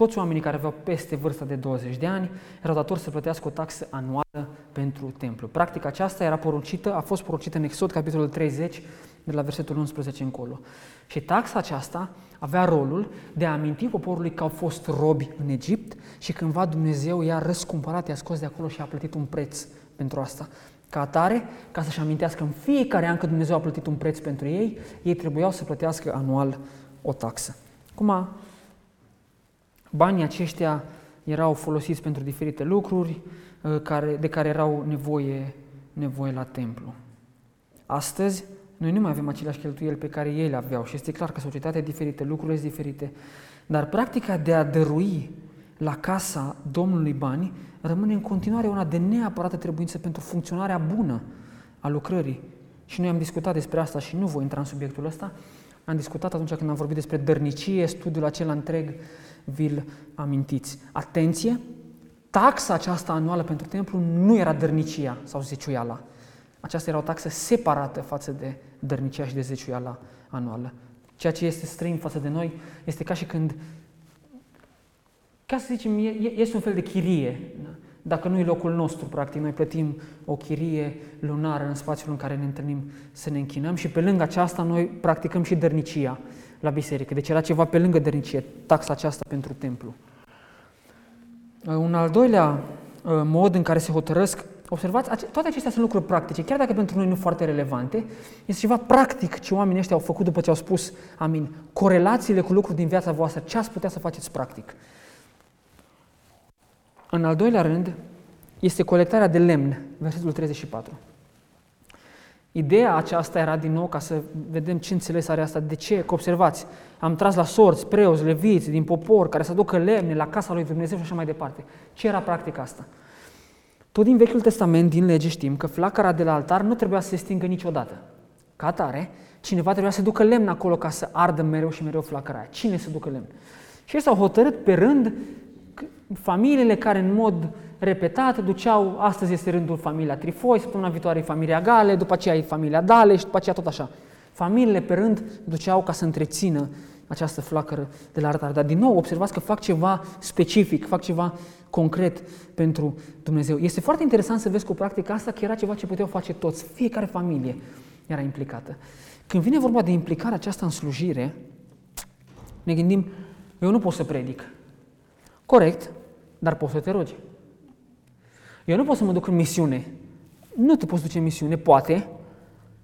S1: Toți oamenii care aveau peste vârsta de 20 de ani erau datori să plătească o taxă anuală pentru templu. Practic aceasta era poruncită, a fost poruncită în Exod, capitolul 30, de la versetul 11 încolo. Și taxa aceasta avea rolul de a aminti poporului că au fost robi în Egipt și cândva Dumnezeu i-a răscumpărat, i-a scos de acolo și a plătit un preț pentru asta. Ca atare, ca să-și amintească în fiecare an că Dumnezeu a plătit un preț pentru ei, ei trebuiau să plătească anual o taxă. Acum, banii aceștia erau folosiți pentru diferite lucruri uh, de care erau nevoie, nevoie la templu. Astăzi, noi nu mai avem aceleași cheltuieli pe care ei le aveau și este clar că societatea e diferită, lucrurile sunt diferite, dar practica de a dărui la casa Domnului bani rămâne în continuare una de neapărată trebuință pentru funcționarea bună a lucrării. Și noi am discutat despre asta și nu voi intra în subiectul ăsta. Am discutat atunci când am vorbit despre dărnicie, studiul acela întreg, vi-l amintiți. Atenție! Taxa aceasta anuală pentru templu nu era dărnicia sau zeciuiala. Aceasta era o taxă separată față de dărnicia și de zeciuiala anuală. Ceea ce este străin față de noi este ca și când, ca să zicem, este un fel de chirie. Dacă nu e locul nostru, practic, noi plătim o chirie lunară în spațiul în care ne întâlnim să ne închinăm și pe lângă aceasta noi practicăm și dărnicia la biserică. Deci era ceva pe lângă dărnicie, taxa aceasta pentru templu. Un al doilea uh, mod în care se hotărăsc Observați, toate acestea sunt lucruri practice, chiar dacă pentru noi nu foarte relevante, este ceva practic ce oamenii ăștia au făcut după ce au spus, amin, corelațiile cu lucruri din viața voastră, ce ați putea să faceți practic. În al doilea rând, este colectarea de lemn, versetul 34. Ideea aceasta era din nou ca să vedem ce înțeles are asta, de ce, că observați, am tras la sorți, preoți, leviți din popor care să aducă lemne la casa lui Dumnezeu și așa mai departe. Ce era practic asta? Tot din Vechiul Testament, din lege, știm că flacăra de la altar nu trebuia să se stingă niciodată. Ca atare, cineva trebuia să ducă lemn acolo ca să ardă mereu și mereu flacăra aia. Cine să ducă lemn? Și ei s-au hotărât pe rând familiile care în mod repetat duceau, astăzi este rândul familia Trifoi, săptămâna viitoare e familia Gale, după aceea e familia Daleș și după aceea tot așa. Familiile pe rând duceau ca să întrețină această flacără de la altar. Dar din nou observați că fac ceva specific, fac ceva concret pentru Dumnezeu. Este foarte interesant să vezi cu practica asta că era ceva ce puteau face toți, fiecare familie era implicată. Când vine vorba de implicarea aceasta în slujire, ne gândim, eu nu pot să predic. Corect, dar poți să te rogi. Eu nu pot să mă duc în misiune. Nu te poți duce în misiune, poate,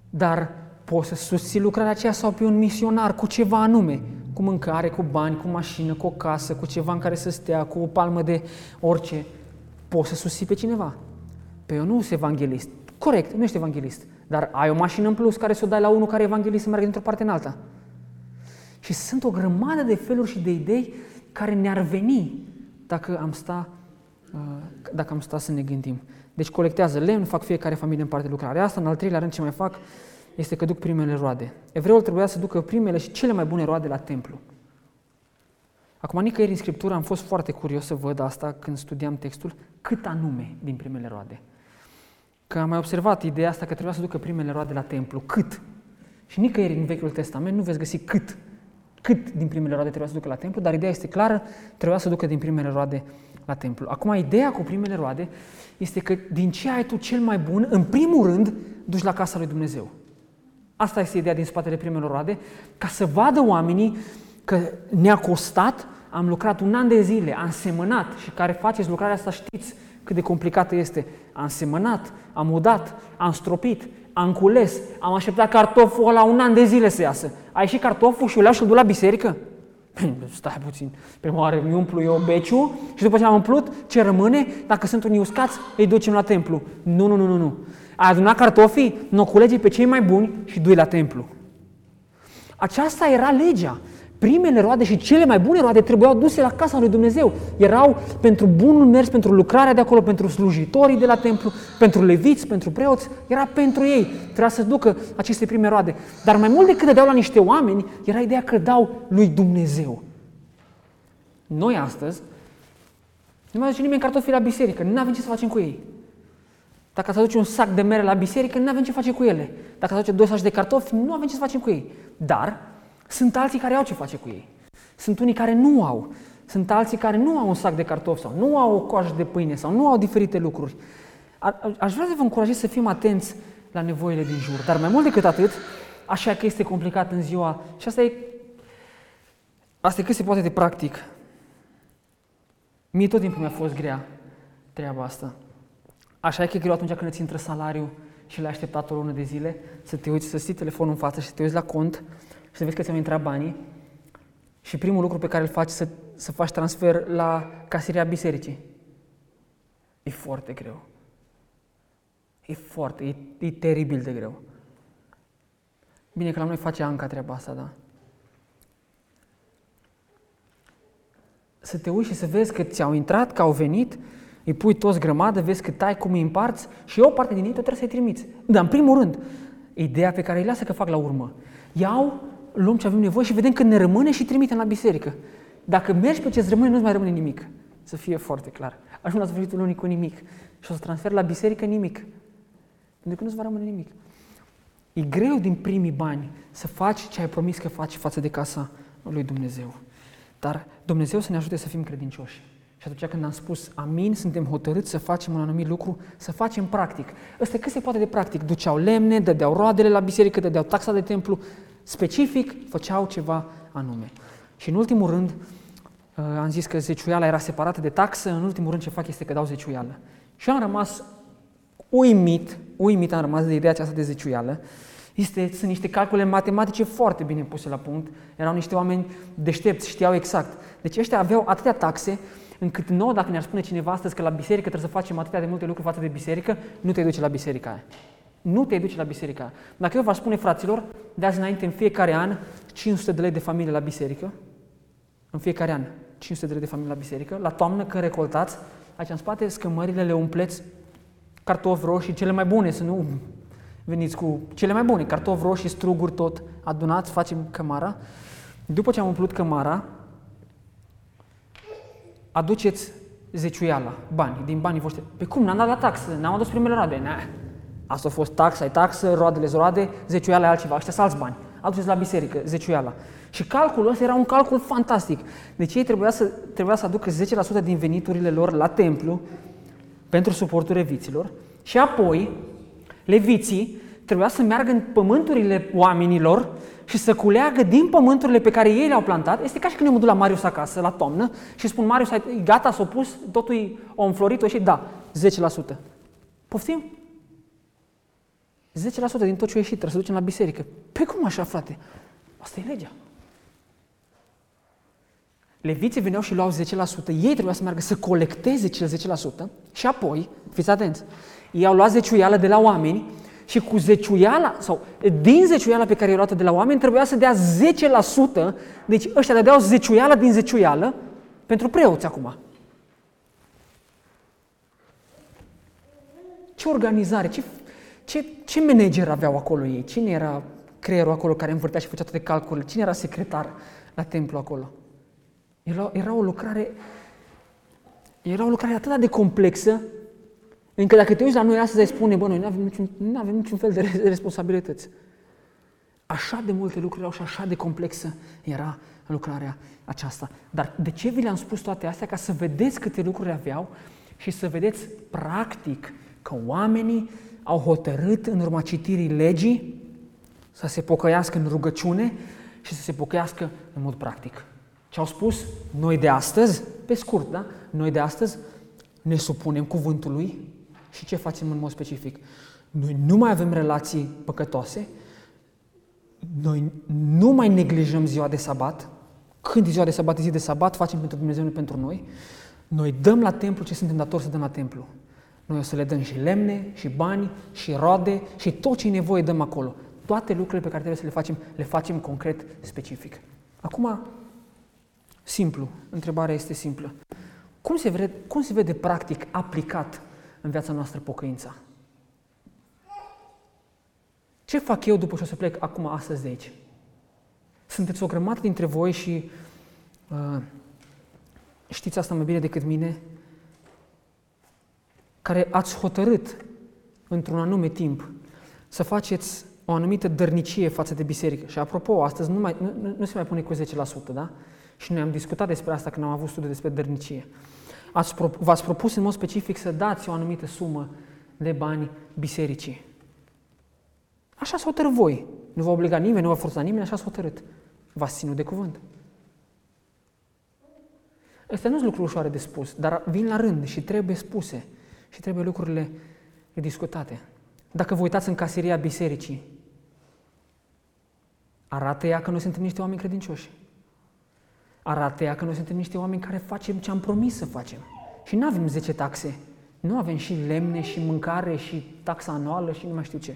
S1: dar poți să susții lucrarea aceea sau pe un misionar cu ceva anume cu mâncare, cu bani, cu mașină, cu o casă, cu ceva în care să stea, cu o palmă de orice, poți să susții pe cineva. Pe eu nu sunt evanghelist. Corect, nu ești evanghelist, dar ai o mașină în plus care să o dai la unul care e evanghelist să meargă dintr-o parte în alta. Și sunt o grămadă de feluri și de idei care ne-ar veni dacă am sta, uh, dacă am sta să ne gândim. Deci colectează lemn, fac fiecare familie în parte lucrarea asta, în al treilea rând ce mai fac, este că duc primele roade. Evreul trebuia să ducă primele și cele mai bune roade la templu. Acum, nicăieri în Scriptură am fost foarte curios să văd asta când studiam textul, cât anume din primele roade. Că am mai observat ideea asta că trebuia să ducă primele roade la templu. Cât? Și nicăieri în Vechiul Testament nu veți găsi cât. Cât din primele roade trebuia să ducă la templu, dar ideea este clară, trebuia să ducă din primele roade la templu. Acum, ideea cu primele roade este că din ce ai tu cel mai bun, în primul rând, duci la casa lui Dumnezeu. Asta este ideea din spatele primelor roade, ca să vadă oamenii că ne-a costat, am lucrat un an de zile, am semănat și care faceți lucrarea asta știți cât de complicată este. Am semănat, am udat, am stropit, am cules, am așteptat cartoful la un an de zile să iasă. Ai și cartoful și îl și-l la biserică? Stai puțin, prima oară îmi umplu eu beciu și după ce am umplut, ce rămâne? Dacă sunt unii uscați, îi ducem la templu. Nu, nu, nu, nu, nu. Ai adunat cartofii, nu culegi pe cei mai buni și dui la templu. Aceasta era legea. Primele roade și cele mai bune roade trebuiau duse la casa lui Dumnezeu. Erau pentru bunul mers, pentru lucrarea de acolo, pentru slujitorii de la templu, pentru leviți, pentru preoți. Era pentru ei. Trebuia să ducă aceste prime roade. Dar mai mult decât dădeau la niște oameni, era ideea că dau lui Dumnezeu. Noi astăzi nu mai aduce nimeni cartofi la biserică, nu avem ce să facem cu ei. Dacă să aduce un sac de mere la biserică, nu avem ce face cu ele. Dacă să aduce doi saci de cartofi, nu avem ce să facem cu ei. Dar sunt alții care au ce face cu ei. Sunt unii care nu au. Sunt alții care nu au un sac de cartofi sau nu au o coajă de pâine sau nu au diferite lucruri. A, aș vrea să vă încurajez să fim atenți la nevoile din jur. Dar mai mult decât atât, așa că este complicat în ziua, și asta e, asta e cât se poate de practic. Mie tot timpul mi-a fost grea treaba asta. Așa e că e greu atunci când îți intră salariul și l-ai așteptat o lună de zile, să te uiți, să ții telefonul în față și să te uiți la cont și să vezi că ți-au intrat banii și primul lucru pe care îl faci să, să faci transfer la casiria bisericii. E foarte greu. E foarte, e, e teribil de greu. Bine că la noi face Anca treaba asta, da? Să te uiți și să vezi că ți-au intrat, că au venit, îi pui toți grămadă, vezi că tai, cum îi împarți și o parte din ei tot trebuie să-i trimiți. Dar în primul rând, ideea pe care îi lasă că fac la urmă. Iau luăm ce avem nevoie și vedem când ne rămâne și trimitem la biserică. Dacă mergi pe ce-ți rămâne, nu-ți mai rămâne nimic. Să fie foarte clar. Ajung la sfârșitul lunii cu nimic. Și o să transfer la biserică nimic. Pentru că nu-ți va rămâne nimic. E greu din primii bani să faci ce ai promis că faci față de casa lui Dumnezeu. Dar Dumnezeu să ne ajute să fim credincioși. Și atunci când am spus amin, suntem hotărâți să facem un anumit lucru, să facem practic. Ăsta cât se poate de practic. Duceau lemne, dădeau roadele la biserică, dădeau taxa de templu, specific făceau ceva anume. Și în ultimul rând, uh, am zis că zeciuiala era separată de taxă, în ultimul rând ce fac este că dau zeciuială. Și am rămas uimit, uimit am rămas de ideea aceasta de zeciuială. Este, sunt niște calcule matematice foarte bine puse la punct, erau niște oameni deștepți, știau exact. Deci ăștia aveau atâtea taxe, încât nouă, dacă ne-ar spune cineva astăzi că la biserică trebuie să facem atâtea de multe lucruri față de biserică, nu te duce la biserica aia nu te duci la biserica. Dacă eu vă spune, fraților, de azi înainte, în fiecare an, 500 de lei de familie la biserică, în fiecare an, 500 de lei de familie la biserică, la toamnă că recoltați, aici în spate, scămările le umpleți, cartofi roșii, cele mai bune, să nu veniți cu cele mai bune, cartofi roșii, struguri, tot, adunați, facem cămara. După ce am umplut cămara, aduceți zeciuiala, bani, din banii voștri. Pe cum? N-am dat la taxă, n-am adus primele rade. Nah. Asta a fost taxa, ai taxă, roadele roade, zeciuiala e altceva, ăștia sunt alți bani. Aduceți la biserică, zeciuiala. Și calculul ăsta era un calcul fantastic. Deci ei trebuia să, trebuia să aducă 10% din veniturile lor la templu pentru suportul leviților și apoi leviții trebuia să meargă în pământurile oamenilor și să culeagă din pământurile pe care ei le-au plantat. Este ca și când eu mă duc la Marius acasă, la toamnă, și spun, Marius, ai, gata, s-a pus, totul e înflorit, și da, 10%. Poftim? 10% din tot ce a ieșit trebuie să ducem la biserică. Pe cum așa, frate? Asta e legea. Leviții veneau și luau 10%, ei trebuia să meargă să colecteze cel 10% și apoi, fiți atenți, ei au luat zeciuială de la oameni și cu zeciuiala, sau din zeciuiala pe care i-au luat de la oameni, trebuia să dea 10%, deci ăștia dădeau zeciuială din zeciuială pentru preoți acum. Ce organizare, ce ce, ce manager aveau acolo ei? Cine era creierul acolo care învârtea și făcea toate calculele? Cine era secretar la templu acolo? Era, era o lucrare era o lucrare atât de complexă, încă dacă te uiți la noi astăzi, ai spune, bă, noi nu avem niciun, nu avem niciun fel de responsabilități. Așa de multe lucruri erau și așa de complexă era lucrarea aceasta. Dar de ce vi le-am spus toate astea? Ca să vedeți câte lucruri aveau și să vedeți practic că oamenii au hotărât în urma citirii legii să se pocăiască în rugăciune și să se pocăiască în mod practic. Ce au spus? Noi de astăzi, pe scurt, da? Noi de astăzi ne supunem cuvântului și ce facem în mod specific? Noi nu mai avem relații păcătoase, noi nu mai neglijăm ziua de sabat, Când e ziua de sabat, e zi de sabat, facem pentru Dumnezeu, nu pentru noi. Noi dăm la templu ce suntem datori să dăm la templu. Noi o să le dăm și lemne, și bani, și roade, și tot ce e nevoie dăm acolo. Toate lucrurile pe care trebuie să le facem, le facem concret, specific. Acum, simplu, întrebarea este simplă. Cum se, vede, cum se vede practic aplicat în viața noastră pocăința? Ce fac eu după ce o să plec acum, astăzi de aici? Sunteți o grămadă dintre voi și uh, știți asta mai bine decât mine, care ați hotărât într-un anume timp să faceți o anumită dărnicie față de biserică. Și apropo, astăzi nu, mai, nu, nu se mai pune cu 10%, da? Și noi am discutat despre asta când am avut studiu despre dărnicie. Ați, v-ați propus în mod specific să dați o anumită sumă de bani bisericii. Așa s-a hotărât voi. Nu v-a obligat nimeni, nu v-a forțat nimeni, așa s-a hotărât. V-ați ținut de cuvânt. Astea nu sunt lucruri ușoare de spus, dar vin la rând și trebuie spuse și trebuie lucrurile discutate. Dacă vă uitați în caseria bisericii, arată ea că noi suntem niște oameni credincioși. Arată ea că noi suntem niște oameni care facem ce am promis să facem. Și nu avem 10 taxe. Nu avem și lemne, și mâncare, și taxa anuală, și nu mai știu ce.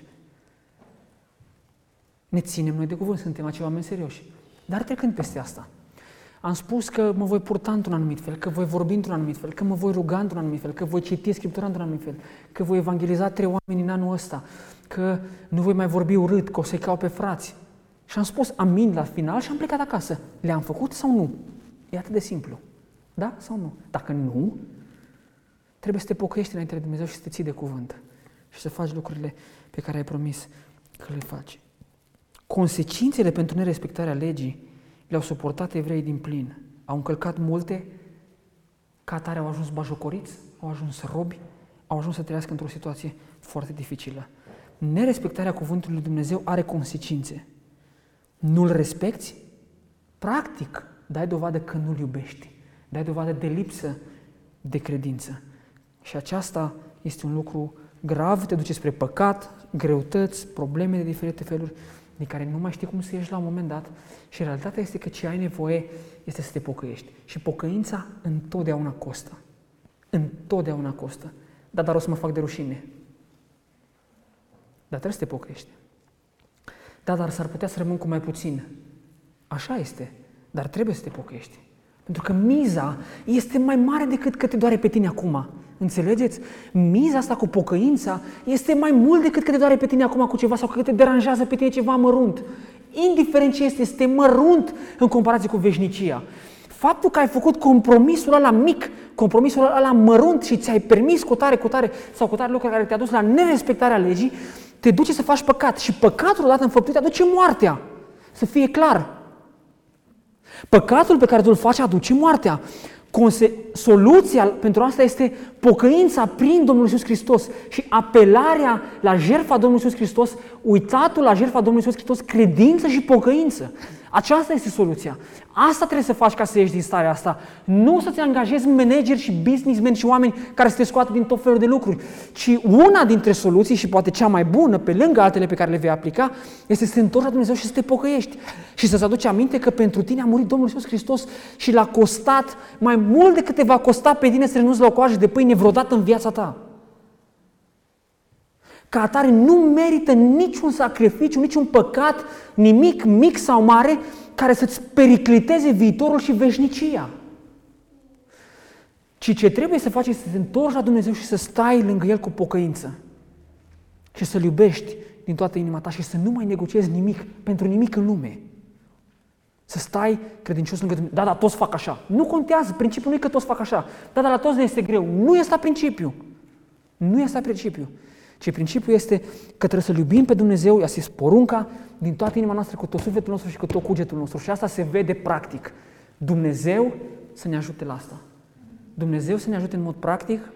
S1: Ne ținem noi de cuvânt, suntem acei oameni serioși. Dar trecând peste asta, am spus că mă voi purta într-un anumit fel, că voi vorbi într-un anumit fel, că mă voi ruga într-un anumit fel, că voi citi Scriptura într-un anumit fel, că voi evangeliza trei oameni în anul ăsta, că nu voi mai vorbi urât, că o să-i cau pe frați. Și am spus amin la final și am plecat acasă. Le-am făcut sau nu? E atât de simplu. Da sau nu? Dacă nu, trebuie să te pocăiești înainte de Dumnezeu și să te ții de cuvânt și să faci lucrurile pe care ai promis că le faci. Consecințele pentru nerespectarea legii le-au suportat evreii din plin. Au încălcat multe, ca atare au ajuns bajocoriți, au ajuns robi, au ajuns să trăiască într-o situație foarte dificilă. Nerespectarea cuvântului lui Dumnezeu are consecințe. Nu-l respecti? Practic, dai dovadă că nu-l iubești. Dai dovadă de lipsă de credință. Și aceasta este un lucru grav, te duce spre păcat, greutăți, probleme de diferite feluri de care nu mai știi cum să ieși la un moment dat și realitatea este că ce ai nevoie este să te pocăiești. Și pocăința întotdeauna costă. Întotdeauna costă. Da, dar o să mă fac de rușine. Dar trebuie să te pocăiești. Da, dar s-ar putea să rămân cu mai puțin. Așa este, dar trebuie să te pocăiești. Pentru că miza este mai mare decât că te doare pe tine acum. Înțelegeți? Miza asta cu pocăința este mai mult decât că te doare pe tine acum cu ceva sau că te deranjează pe tine ceva mărunt. Indiferent ce este, este mărunt în comparație cu veșnicia. Faptul că ai făcut compromisul ăla mic, compromisul ăla mărunt și ți-ai permis cu tare, cu tare sau cu tare lucruri care te-a dus la nerespectarea legii, te duce să faci păcat. Și păcatul odată înfăptuit aduce moartea. Să fie clar. Păcatul pe care tu îl faci aduce moartea. Conse- soluția pentru asta este pocăința prin Domnul Iisus Hristos și apelarea la jertfa Domnului Iisus Hristos, uitatul la jertfa Domnului Iisus Hristos, credință și pocăință. Aceasta este soluția. Asta trebuie să faci ca să ieși din starea asta. Nu să-ți angajezi manageri și businessmen și oameni care să te scoată din tot felul de lucruri, ci una dintre soluții și poate cea mai bună, pe lângă altele pe care le vei aplica, este să te întorci la Dumnezeu și să te pocăiești. Și să-ți aduci aminte că pentru tine a murit Domnul Iisus Hristos și l-a costat mai mult decât te va costa pe tine să renunți la o coajă de pâine vreodată în viața ta. Ca atare nu merită niciun sacrificiu, niciun păcat, nimic mic sau mare, care să-ți pericliteze viitorul și veșnicia. Ci ce trebuie să faci este să te întorci la Dumnezeu și să stai lângă El cu pocăință. Și să-L iubești din toată inima ta și să nu mai negociezi nimic, pentru nimic în lume. Să stai credincios lângă Dumnezeu. Da, da, toți fac așa. Nu contează, principiul nu e că toți fac așa. Da, dar la toți ne este greu. Nu este principiu. Nu este principiu. Ci principiul este că trebuie să-L iubim pe Dumnezeu, i-a zis porunca, din toată inima noastră, cu tot sufletul nostru și cu tot cugetul nostru. Și asta se vede practic. Dumnezeu să ne ajute la asta. Dumnezeu să ne ajute în mod practic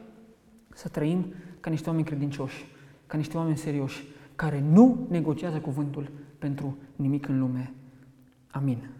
S1: să trăim ca niște oameni credincioși, ca niște oameni serioși, care nu negociază cuvântul pentru nimic în lume. Amin.